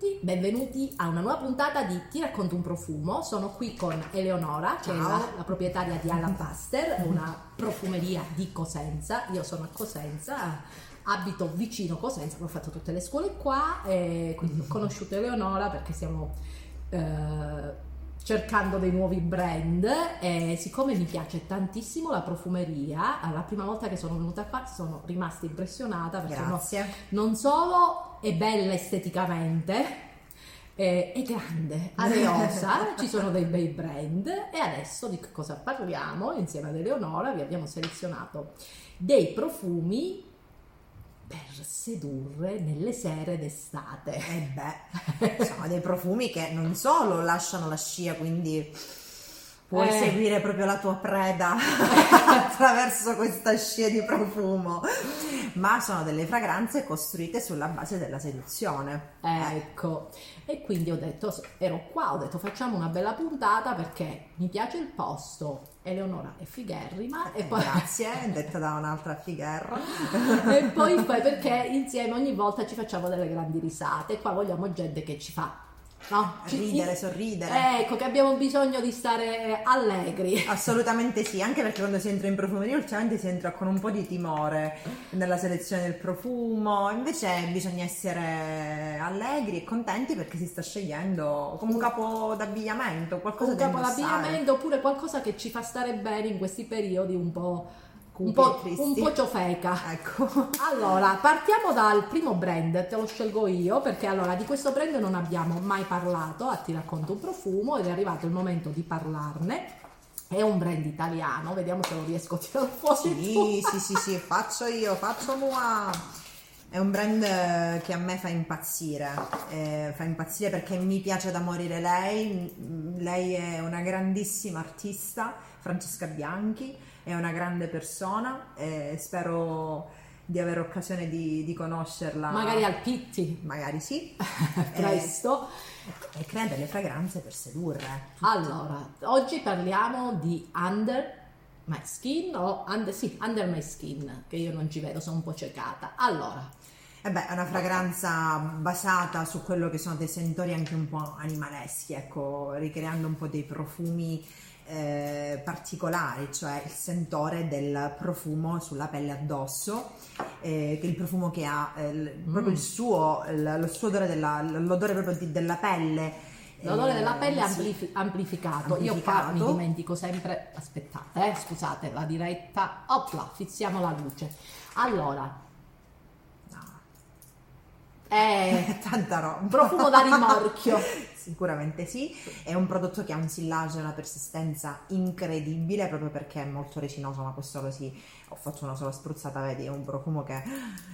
tutti, benvenuti a una nuova puntata di Ti racconto un profumo. Sono qui con Eleonora, che è la, la proprietaria di Alabaster, una profumeria di Cosenza. Io sono a Cosenza, abito vicino Cosenza, ho fatto tutte le scuole qua e quindi ho conosciuto Eleonora perché stiamo eh, cercando dei nuovi brand e siccome mi piace tantissimo la profumeria, la prima volta che sono venuta qua sono rimasta impressionata perché no- Grazie. non solo è bella esteticamente, è, è grande, areosa, ci sono dei bei brand e adesso di cosa parliamo? Insieme ad Eleonora vi abbiamo selezionato dei profumi per sedurre nelle sere d'estate. E beh, sono dei profumi che non solo lasciano la scia, quindi puoi Eh. seguire proprio la tua preda attraverso questa scia di profumo, ma sono delle fragranze costruite sulla base della seduzione. Ecco, e quindi ho detto, ero qua, ho detto facciamo una bella puntata perché mi piace il posto, Eleonora è figherrima e Eh, poi Grazie, detta da un'altra figherra. e poi poi perché insieme ogni volta ci facciamo delle grandi risate e qua vogliamo gente che ci fa no? Ridere, sorridere. ecco che abbiamo bisogno di stare allegri Assolutamente sì, anche perché quando si entra in profumeria ultimamente si entra con un po' di timore nella selezione del profumo, invece bisogna essere allegri e contenti perché si sta scegliendo come un capo d'abbigliamento, qualcosa un da capo indossare. d'abbigliamento oppure qualcosa che ci fa stare bene in questi periodi un po' un po', un po' ciofeca Ecco. Allora, partiamo dal primo brand, te lo scelgo io perché allora di questo brand non abbiamo mai parlato, a ti racconto un profumo ed è arrivato il momento di parlarne. È un brand italiano, vediamo se lo riesco a tirare fuori. Sì, sì, sì, sì, faccio io, faccio mua. È un brand eh, che a me fa impazzire, eh, fa impazzire perché mi piace da morire lei, Mm, lei è una grandissima artista, Francesca Bianchi, è una grande persona e spero di avere occasione di, di conoscerla. Magari al Pitti, Magari sì. presto. E, e crea delle fragranze per sedurre. Allora, oggi parliamo di Under My Skin o Under, sì, Under My Skin, che io non ci vedo, sono un po' ciecata. Allora, E beh, è una fragranza basata su quello che sono dei sentori anche un po' animaleschi, ecco, ricreando un po' dei profumi eh, particolari, cioè il sentore del profumo sulla pelle addosso, eh, il profumo che ha eh, proprio Mm. il suo, il- lo suo odore, della, l'odore proprio di- della pelle. l'odore eh, della pelle amplifi- amplificato. Io qua mi Amplificato. dimentico sempre, aspettate, eh, scusate, la diretta. Opla, fissiamo la luce. Allora, No, è tanta roba. un profumo da rimorchio. Sicuramente sì, è un prodotto che ha un sillage e una persistenza incredibile proprio perché è molto resinoso, ma questo lo si... Ho fatto una sola spruzzata, vedi, è un profumo che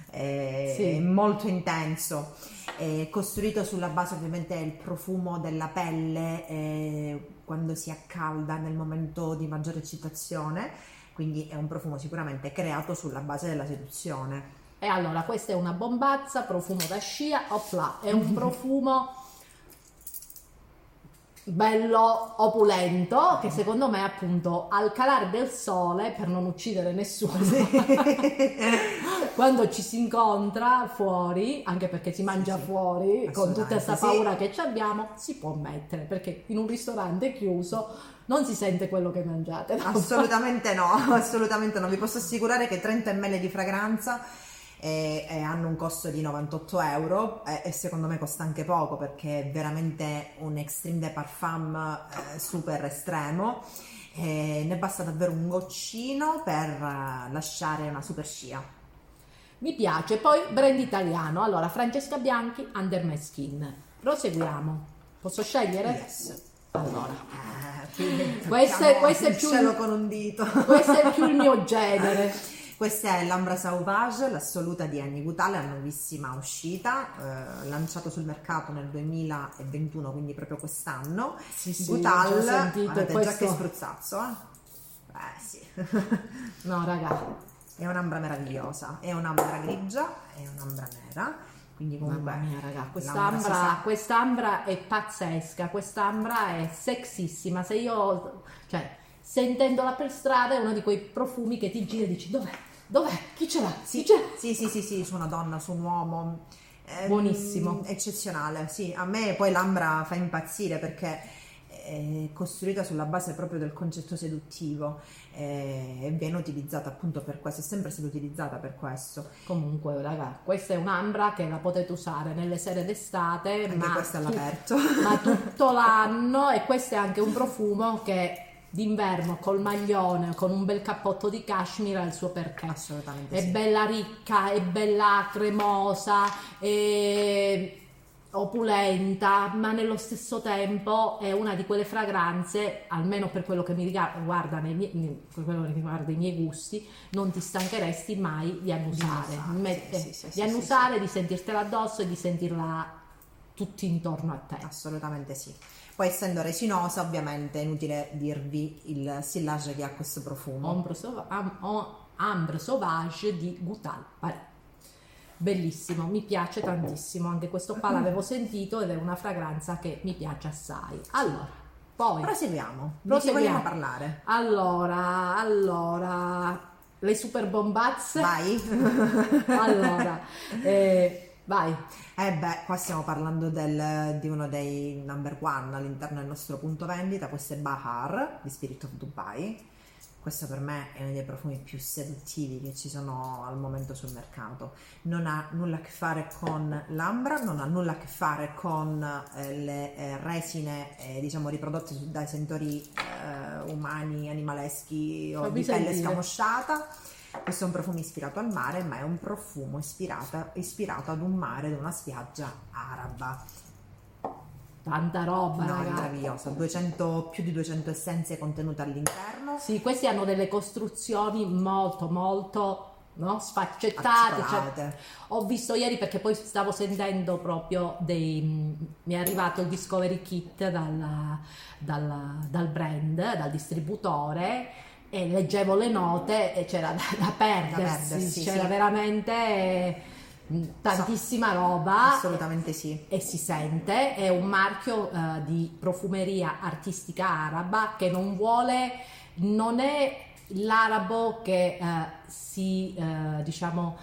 è, Sì. molto intenso, è costruito sulla base ovviamente del profumo della pelle quando si accalda nel momento di maggiore eccitazione, quindi è un profumo sicuramente creato sulla base della seduzione. E allora, questa è una bombazza, profumo da scia, opla, è un profumo bello opulento che secondo me appunto al calare del sole per non uccidere nessuno quando ci si incontra fuori anche perché si mangia Sì, sì. fuori con tutta questa paura che ci abbiamo si può mettere perché in un ristorante chiuso non si sente quello che mangiate Assolutamente no, assolutamente no. Vi posso assicurare che 30 ml di fragranza eh, eh, hanno un costo di 98 euro eh, e secondo me costa anche poco perché è veramente un extreme de parfum eh, super estremo. Eh, ne basta davvero un goccino per eh, lasciare una super scia. Mi piace, poi brand italiano. Allora, Francesca Bianchi, Under My Skin. Proseguiamo. Posso scegliere? Yes. Allora, Eh, Questo è- questo è più- questo è più il mio genere. Questa è l'Ambra Sauvage, l'assoluta di Annie Gutale, la nuovissima uscita, eh, lanciato sul mercato nel 2021, quindi proprio quest'anno. Sì, sì, Gutal, già sentito guardate già questo. che spruzzazzo, eh? Eh sì, No, raga, è un'ambra meravigliosa, è un'ambra grigia, è un'ambra nera, quindi comunque... mamma mia, raga, quest'ambra, quest'ambra è pazzesca, quest'ambra è sexissima. Se io, cioè, sentendola per strada è uno di quei profumi che ti gira e dici dov'è? Dov'è? Chi ce l'ha? Sì, ce l'ha? sì, sì, sì, sì, su una donna, su un uomo. Ehm, Buonissimo. Eccezionale, sì. A me poi l'ambra fa impazzire perché è costruita sulla base proprio del concetto seduttivo eh, e viene utilizzata appunto per questo, è sempre stata utilizzata per questo. Comunque, raga, questa è un'ambra che la potete usare nelle sere d'estate, Anche ma, questo tu- all'aperto. ma tutto l'anno e questo è anche un profumo che d'inverno col maglione, con un bel cappotto di cashmere ha il suo perché. Assolutamente È sì. bella ricca, è bella cremosa, è opulenta, ma nello stesso tempo è una di quelle fragranze, almeno per quello che mi riguarda, nei miei- per quello che riguarda i miei gusti, non ti stancheresti mai di annusare, annusare, Mi mette- sì, sì, di annusare, di sentirtela addosso e di sentirla tutti intorno a te. Assolutamente sì. Poi essendo resinosa, ovviamente è inutile dirvi il sillage che ha questo profumo. Ombre, Sauva- Am- O- Ambre Sauvage di Goutal Paris. Bellissimo, mi piace tantissimo, anche questo qua l'avevo sentito ed è una fragranza che mi piace assai. Allora, poi, Proseguiamo. Proseguiamo. vogliamo parlare? allora, allora, le super bombazze. Vai. Allora, eh, vai. Eh beh, qua stiamo parlando del- di uno dei number one all'interno del nostro punto vendita, questo è Bahar di Spirit of Dubai. Questo per me è uno dei profumi più seduttivi che ci sono al momento sul mercato. Non ha nulla a che fare con l'ambra, non ha nulla a che fare con eh, le eh, resine, eh, diciamo, riprodotte dai sentori eh, umani, animaleschi o Fammi di pelle sentire. scamosciata. Questo è un profumo ispirato al mare, ma è un profumo ispirata- ispirato ad un mare, ad una spiaggia araba. Tanta roba, No, meravigliosa. 200 più di 200 essenze contenute all'interno. Sì, questi hanno delle costruzioni molto, molto no? sfaccettate. cioè- ho visto ieri perché poi stavo sentendo proprio dei. mi è arrivato il Discovery Kit dal, dal- dal brand, dal distributore. E leggevo le note e c'era da, da perdersi, perdersi, c'era sì. veramente tantissima roba Assolutamente sì. e si sente, è un marchio eh, di profumeria artistica araba che non vuole, non è l'arabo che eh, si, eh, diciamo,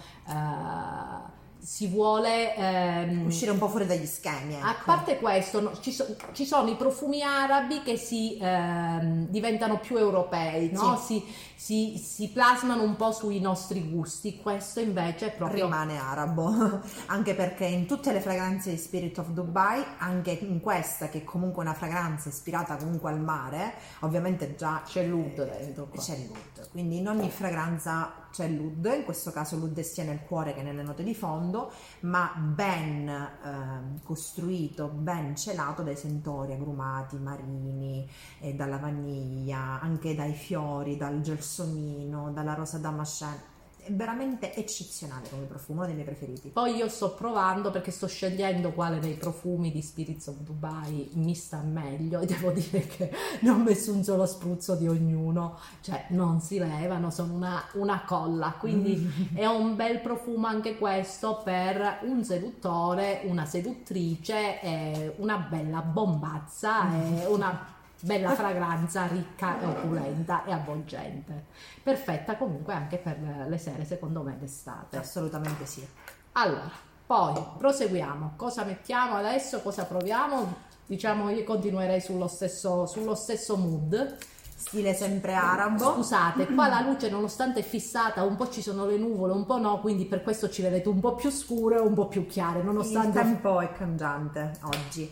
si vuole... ehm, Uscire un po' fuori dagli schemi. Ecco. a parte questo, no, ci, so- ci sono i profumi arabi che si ehm, diventano più europei, no? si, si- si plasmano un po' sui nostri gusti. Questo invece è proprio rimane arabo anche perché in tutte le fragranze di Spirit of Dubai anche in questa che è comunque una fragranza ispirata comunque al mare ovviamente già c'è l'ud dentro. qua. c'è l'oud quindi in ogni fragranza c'è l'oud in questo caso l'oud è sia nel cuore che nelle note di fondo ma ben ehm, costruito ben celato dai sentori agrumati marini e dalla vaniglia anche dai fiori dal gelsomino dalla rosa damascene. È veramente eccezionale come profumo uno dei miei preferiti. Poi io sto provando perché sto scegliendo quale dei profumi di Spirits of Dubai mi sta meglio e devo dire che ne ho messo un solo spruzzo di ognuno, cioè non si levano, sono una, una colla, quindi è un bel profumo anche questo per un seduttore, una seduttrice, una bella bombazza e una bella fragranza ricca e opulenta e avvolgente. Perfetta comunque anche per le sere secondo me d'estate. assolutamente sì Allora, poi proseguiamo. Cosa mettiamo adesso? Cosa proviamo? Diciamo, io continuerei sullo stesso, sullo stesso mood. Stile sempre arabo Scusate, qua la luce, nonostante è fissata, un po' ci sono le nuvole, un po' no, quindi per questo ci vedete un po' più scure o un po' più chiare, il nonostante. tempo è cambiante oggi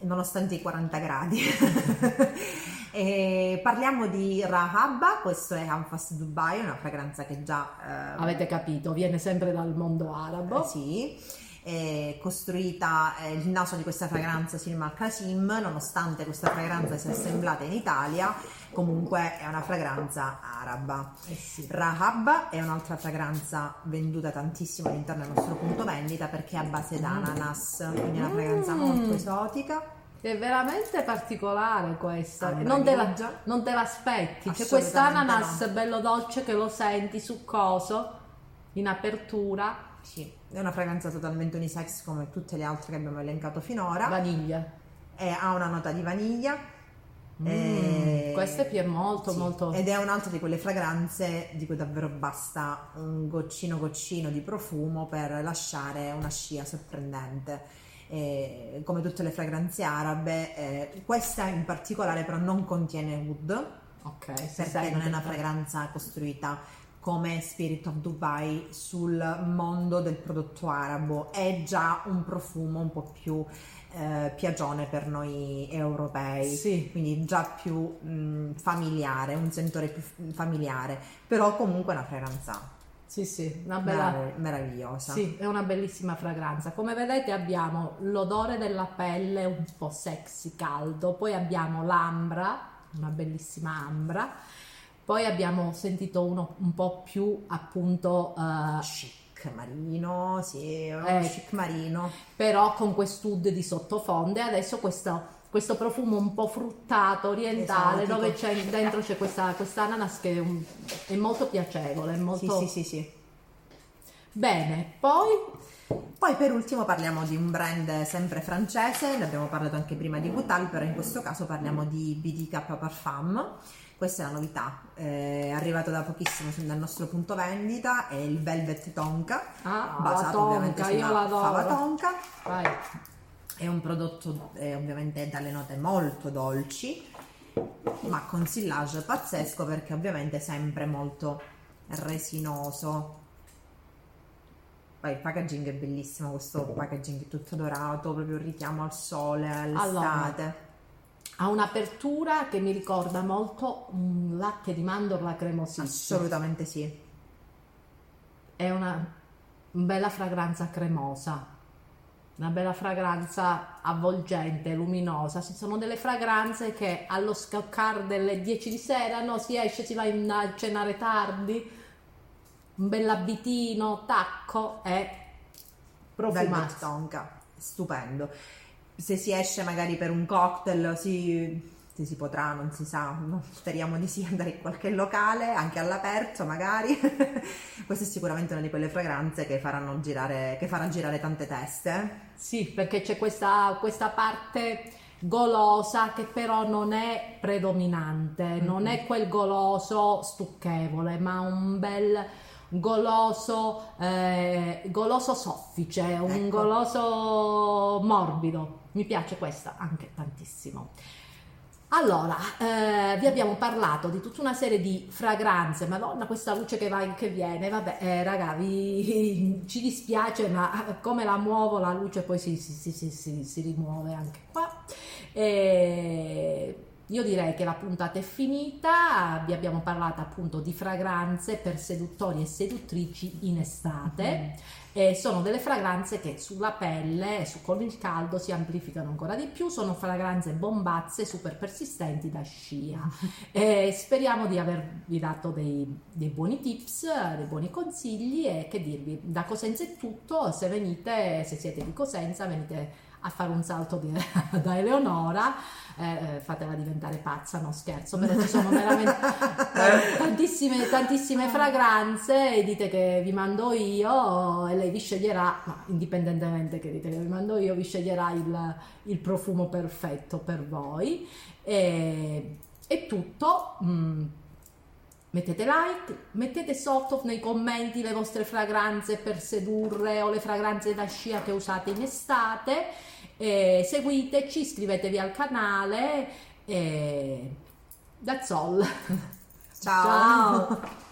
nonostante i 40 gradi E parliamo di Rahabba questo è Anfas Dubai una fragranza che già eh, Avete capito, viene sempre dal mondo arabo. Eh, sì, è costruita eh, il naso di questa fragranza Silma Al Qasim, nonostante questa fragranza sia assemblata in Italia, comunque è una fragranza araba. Eh sì. Rahab è un'altra fragranza venduta tantissimo all'interno del nostro punto vendita perché è a base d'ananas, quindi è una fragranza Mm. molto esotica. È veramente particolare questa, Ah, non te, la, non te l'aspetti. C'è Assolutamente quest'ananas no. bello dolce che lo senti succoso in apertura, Sì, è una fragranza totalmente unisex come tutte le altre che abbiamo elencato finora vaniglia. e ha una nota di vaniglia Mm, E- questo è molto, sì, molto... Ed è un'altra di quelle fragranze di cui davvero basta un goccino goccino di profumo per lasciare una scia sorprendente. E come tutte le fragranze arabe, eh, questa in particolare però non contiene wood Ok, perché non è una fragranza costruita come Spirit of Dubai sul mondo del prodotto arabo, è già un profumo un po' più eh, piagione per noi europei, Sì. quindi già più mh, familiare, un sentore più familiare, però comunque una fragranza Sì, sì, una bella... merav- meravigliosa. Sì, è una bellissima fragranza. Come vedete abbiamo l'odore della pelle un po' sexy, caldo, poi abbiamo l'ambra, una bellissima ambra, poi abbiamo sentito uno un po' più appunto, eh, Chic marino, sì, Eh. chic marino. però con quest'oud di sottofonde. Adesso questo, questo profumo un po' fruttato, orientale, Esotico. dove c'è dentro c'è questa ananas che è, un- è molto piacevole, è Sì, molto... sì, sì, sì. Bene, poi Poi per ultimo parliamo di un brand sempre francese, ne abbiamo parlato anche prima di Boutal, però in questo caso parliamo di BDK Parfum. Questa è la novità, eh, è arrivato da pochissimo dal nostro punto vendita, è il Velvet Tonka, Ah, basato ovviamente tonka, io sulla fava tonka. vai. È un prodotto eh, ovviamente dalle note molto dolci, ma con sillage pazzesco perché ovviamente è sempre molto resinoso. Poi il packaging è bellissimo, questo packaging tutto dorato, proprio un richiamo al sole, all'estate. Ha un'apertura che mi ricorda molto un latte di mandorla cremosissimo. Assolutamente sì. È una bella fragranza cremosa, una bella fragranza avvolgente, luminosa. Ci sono delle fragranze che allo scaccare delle 10 di sera no, si esce, si va in- a cenare tardi, un bell'abitino, tacco e profumato. Tonka, stupendo. Se si esce magari per un cocktail, si, se si potrà, non si sa, no? speriamo di sì, andare in qualche locale, anche all'aperto magari. Questa è sicuramente una di quelle fragranze che faranno girare, che farà girare tante teste. Sì, perché c'è questa, questa parte golosa che però non è predominante, non è quel goloso stucchevole, ma un bel goloso, eh, goloso soffice, un Ecco. goloso morbido. Mi piace questa anche tantissimo. Allora, eh, vi abbiamo parlato di tutta una serie di fragranze, madonna questa luce che va e che viene, vabbè eh, raga, vi- ci dispiace ma come la muovo la luce poi si, si- si- si- rimuove anche qua. E io direi che la puntata è finita, vi abbiamo parlato appunto di fragranze per seduttori e seduttrici in estate. E sono delle fragranze che sulla pelle, su, con il caldo, si amplificano ancora di più. Sono fragranze bombazze, super persistenti da scia. E speriamo di avervi dato dei, dei buoni tips, dei buoni consigli e che dirvi. Da Cosenza è tutto. Se venite, se siete di Cosenza, venite a fare un salto di- da Eleonora. eh, eh, fatela diventare pazza, no scherzo, però ci sono veramente tantissime, tantissime fragranze e dite che vi mando io e lei vi sceglierà, ma indipendentemente che dite che vi mando io, vi sceglierà il, il profumo perfetto per voi. E, è tutto. mm, Mettete like, mettete sotto nei commenti le vostre fragranze per sedurre o le fragranze da scia che usate in estate. E seguiteci, iscrivetevi al canale. E that's all. Ciao. Ciao.